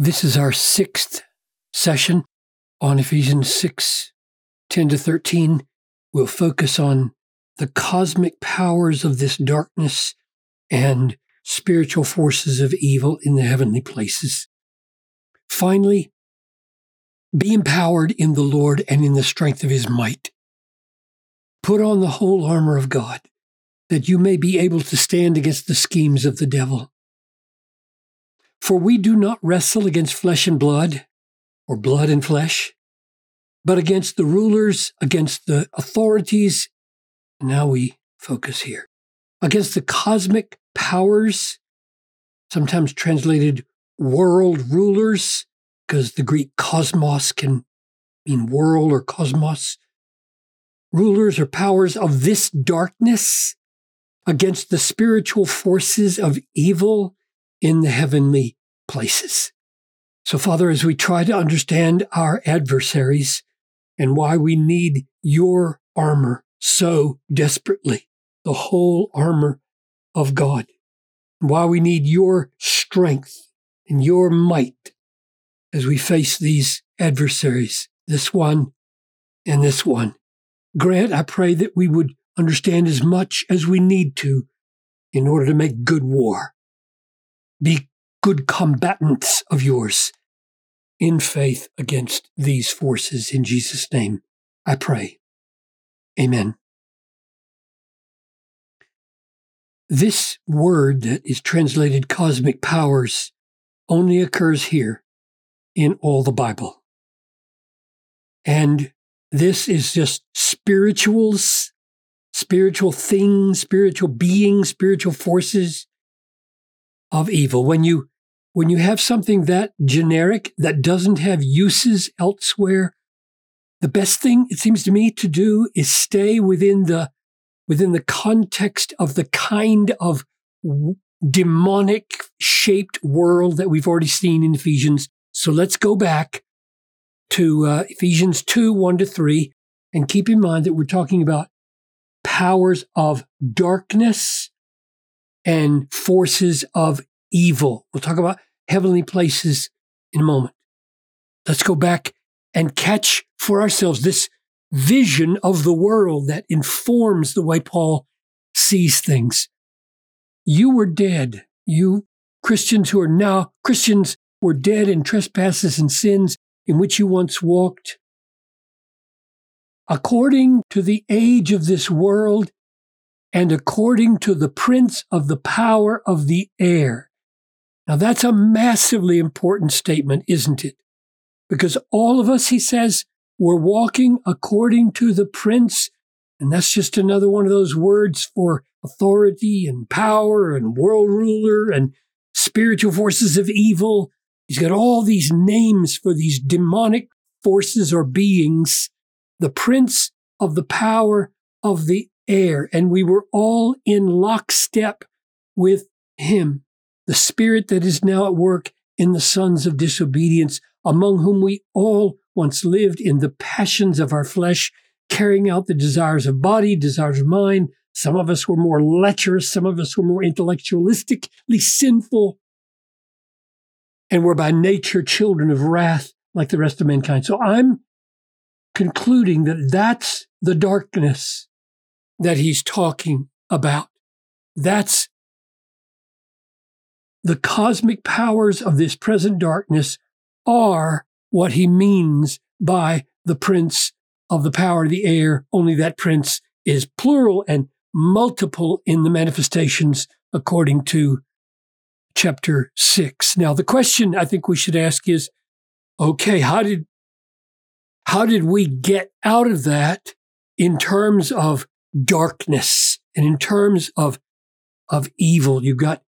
This is our sixth session on Ephesians 6 10 to 13. We'll focus on the cosmic powers of this darkness and spiritual forces of evil in the heavenly places. Finally, be empowered in the Lord and in the strength of his might. Put on the whole armor of God, that you may be able to stand against the schemes of the devil. For we do not wrestle against flesh and blood, or blood and flesh, but against the rulers, against the authorities. Now we focus here. Against the cosmic powers, sometimes translated world rulers, because the Greek cosmos can mean world or cosmos. Rulers or powers of this darkness against the spiritual forces of evil in the heavenly places. So, Father, as we try to understand our adversaries and why we need your armor so desperately, the whole armor of God, why we need your strength and your might as we face these adversaries, this one and this one. Grant, I pray that we would understand as much as we need to in order to make good war. Be good combatants of yours in faith against these forces. In Jesus' name, I pray. Amen. This word that is translated cosmic powers only occurs here in all the Bible. And this is just spirituals, spiritual things, spiritual beings, spiritual forces of evil. When you when you have something that generic that doesn't have uses elsewhere, the best thing it seems to me to do is stay within the within the context of the kind of demonic shaped world that we've already seen in Ephesians so let's go back to uh, Ephesians 2 1 to 3, and keep in mind that we're talking about powers of darkness and forces of evil. We'll talk about heavenly places in a moment. Let's go back and catch for ourselves this vision of the world that informs the way Paul sees things. You were dead. You Christians who are now Christians were dead in trespasses and sins in which you once walked. According to the age of this world and according to the prince of the power of the air. Now, that's a massively important statement, isn't it? Because all of us, he says, we're walking according to the prince. And that's just another one of those words for authority and power and world ruler and spiritual forces of evil He's got all these names for these demonic forces or beings, the prince of the power of the air. And we were all in lockstep with him, the spirit that is now at work in the sons of disobedience, among whom we all once lived in the passions of our flesh, carrying out the desires of body, desires of mind. Some of us were more lecherous, some of us were more intellectualistically sinful, and we're by nature children of wrath like the rest of mankind. So I'm concluding that that's the darkness that he's talking about. That's the cosmic powers of this present darkness are what he means by the prince of the power of the air, only that prince is plural and multiple in the manifestations according to chapter 6. Now, the question I think we should ask is okay, how did, how did we get out of that in terms of darkness and in terms of, of evil? You've got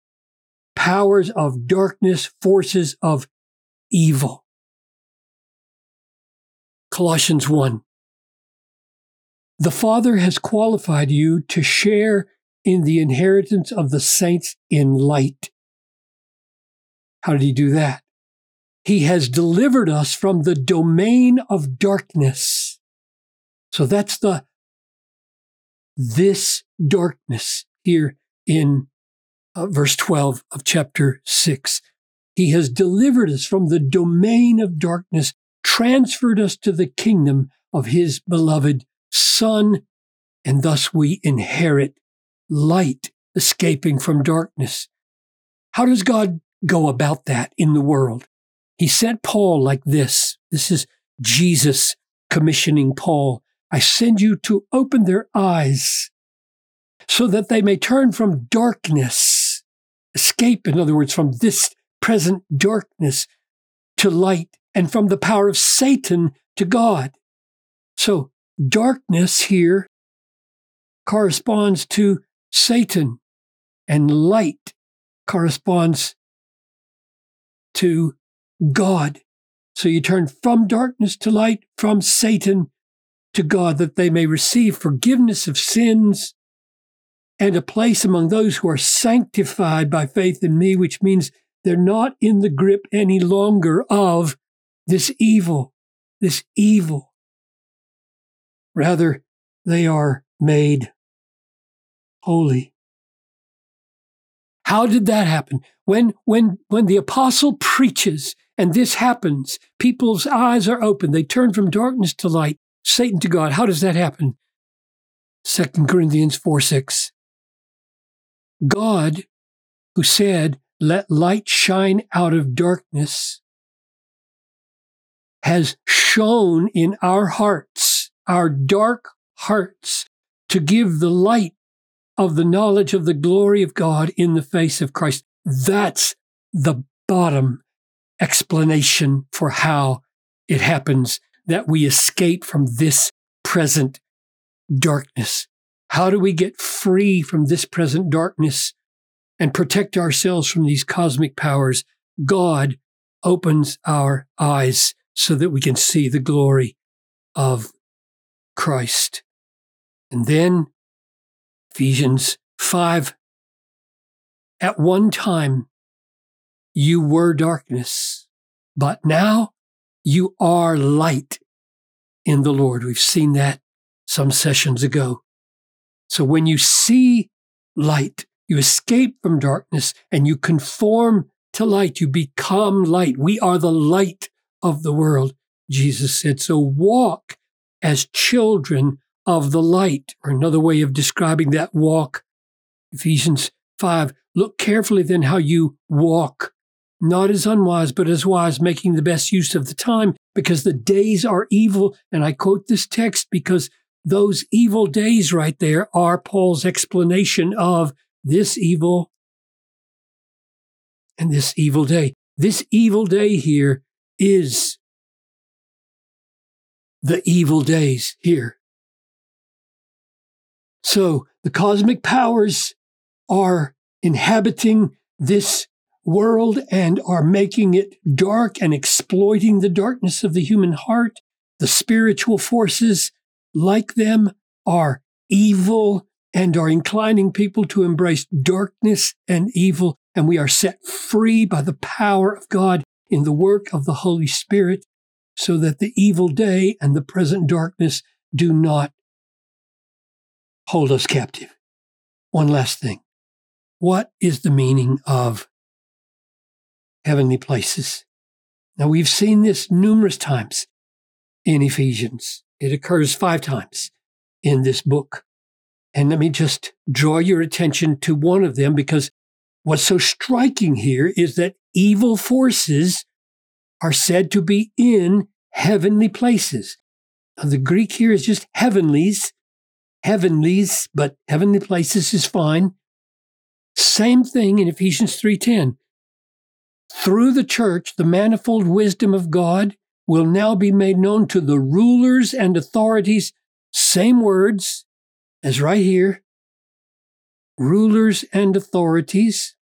powers of darkness, forces of evil. Colossians 1. The Father has qualified you to share in the inheritance of the saints in light. How did he do that? He has delivered us from the domain of darkness. So that's the, this darkness here in uh, verse 12 of chapter 6. He has delivered us from the domain of darkness, transferred us to the kingdom of His beloved Son, and thus we inherit light escaping from darkness. How does God go about that in the world? He sent Paul like this. This is Jesus commissioning Paul. I send you to open their eyes so that they may turn from darkness, escape, in other words, from this present darkness to light and from the power of Satan to God. So, darkness here corresponds to Satan, and light corresponds to God. So you turn from darkness to light, from Satan to God, that they may receive forgiveness of sins and a place among those who are sanctified by faith in me, which means they're not in the grip any longer of this evil, this evil. Rather, they are made holy. How did that happen? When, when, when the apostle preaches and this happens, people's eyes are open. They turn from darkness to light, Satan to God. How does that happen? 2 Corinthians 4 6. God, who said, Let light shine out of darkness, has shone in our hearts, our dark hearts, to give the light of the knowledge of the glory of God in the face of Christ. That's the bottom explanation for how it happens that we escape from this present darkness. How do we get free from this present darkness and protect ourselves from these cosmic powers? God opens our eyes so that we can see the glory of Christ. And then Ephesians 5. At one time, you were darkness, but now you are light in the Lord. We've seen that some sessions ago. So when you see light, you escape from darkness and you conform to light. You become light. We are the light of the world, Jesus said. So walk as children of the light, or another way of describing that walk, Ephesians 5. Look carefully then how you walk, not as unwise, but as wise, making the best use of the time, because the days are evil. And I quote this text because those evil days right there are Paul's explanation of this evil and this evil day. This evil day here is the evil days here. So the cosmic powers are inhabiting this world and are making it dark and exploiting the darkness of the human heart. The spiritual forces, like them, are evil and are inclining people to embrace darkness and evil. And we are set free by the power of God in the work of the Holy Spirit so that the evil day and the present darkness do not hold us captive. One last thing. What is the meaning of heavenly places? Now, we've seen this numerous times in Ephesians. It occurs five times in this book. And let me just draw your attention to one of them because what's so striking here is that evil forces are said to be in heavenly places. Now, the Greek here is just heavenlies, heavenlies, but heavenly places is fine. Same thing in Ephesians 3:10. Through the church, the manifold wisdom of God will now be made known to the rulers and authorities. Same words as right here. Rulers and authorities.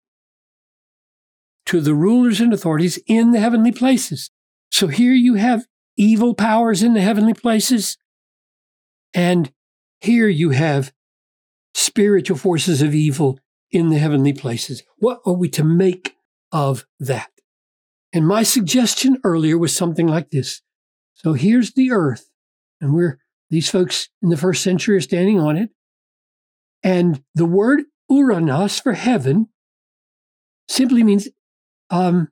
To the rulers and authorities in the heavenly places. So here you have evil powers in the heavenly places, and here you have spiritual forces of evil in the heavenly places. What are we to make of that? And my suggestion earlier was something like this. So here's the earth, and we're these folks in the first century are standing on it. And the word Uranos for heaven simply means um,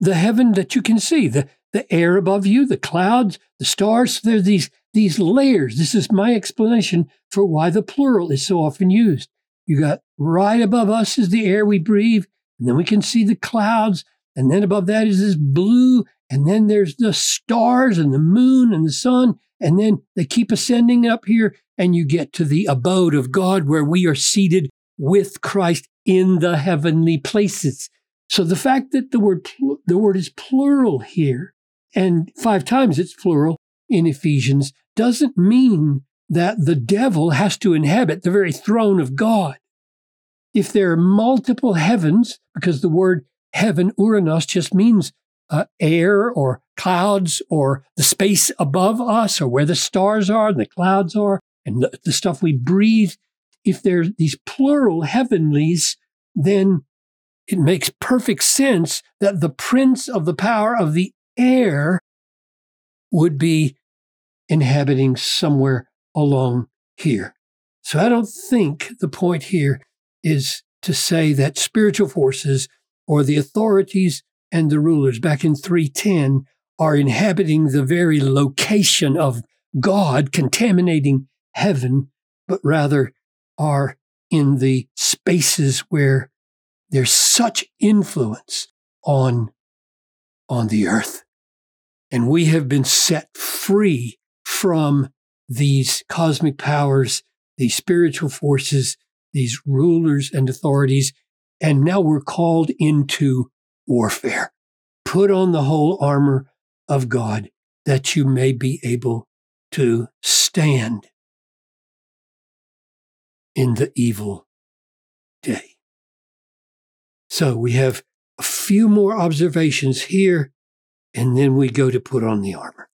the heaven that you can see, the, the air above you, the clouds, the stars. There's these, these layers. This is my explanation for why the plural is so often used. You got right above us is the air we breathe, and then we can see the clouds, and then above that is this blue, and then there's the stars and the moon and the sun, and then they keep ascending up here, and you get to the abode of God where we are seated with Christ in the heavenly places. So the fact that the word the word is plural here, and five times it's plural in Ephesians, doesn't mean that the devil has to inhabit the very throne of God. If there are multiple heavens, because the word heaven, uranos, just means uh, air or clouds or the space above us or where the stars are and the clouds are and the, the stuff we breathe, if there's these plural heavenlies, then it makes perfect sense that the prince of the power of the air would be inhabiting somewhere along here. So I don't think the point here is to say that spiritual forces or the authorities and the rulers back in 310 are inhabiting the very location of God, contaminating heaven, but rather are in the spaces where there's such influence on, on the earth. And we have been set free from these cosmic powers, these spiritual forces, these rulers and authorities. And now we're called into warfare. Put on the whole armor of God that you may be able to stand in the evil day. So we have a few more observations here, and then we go to put on the armor.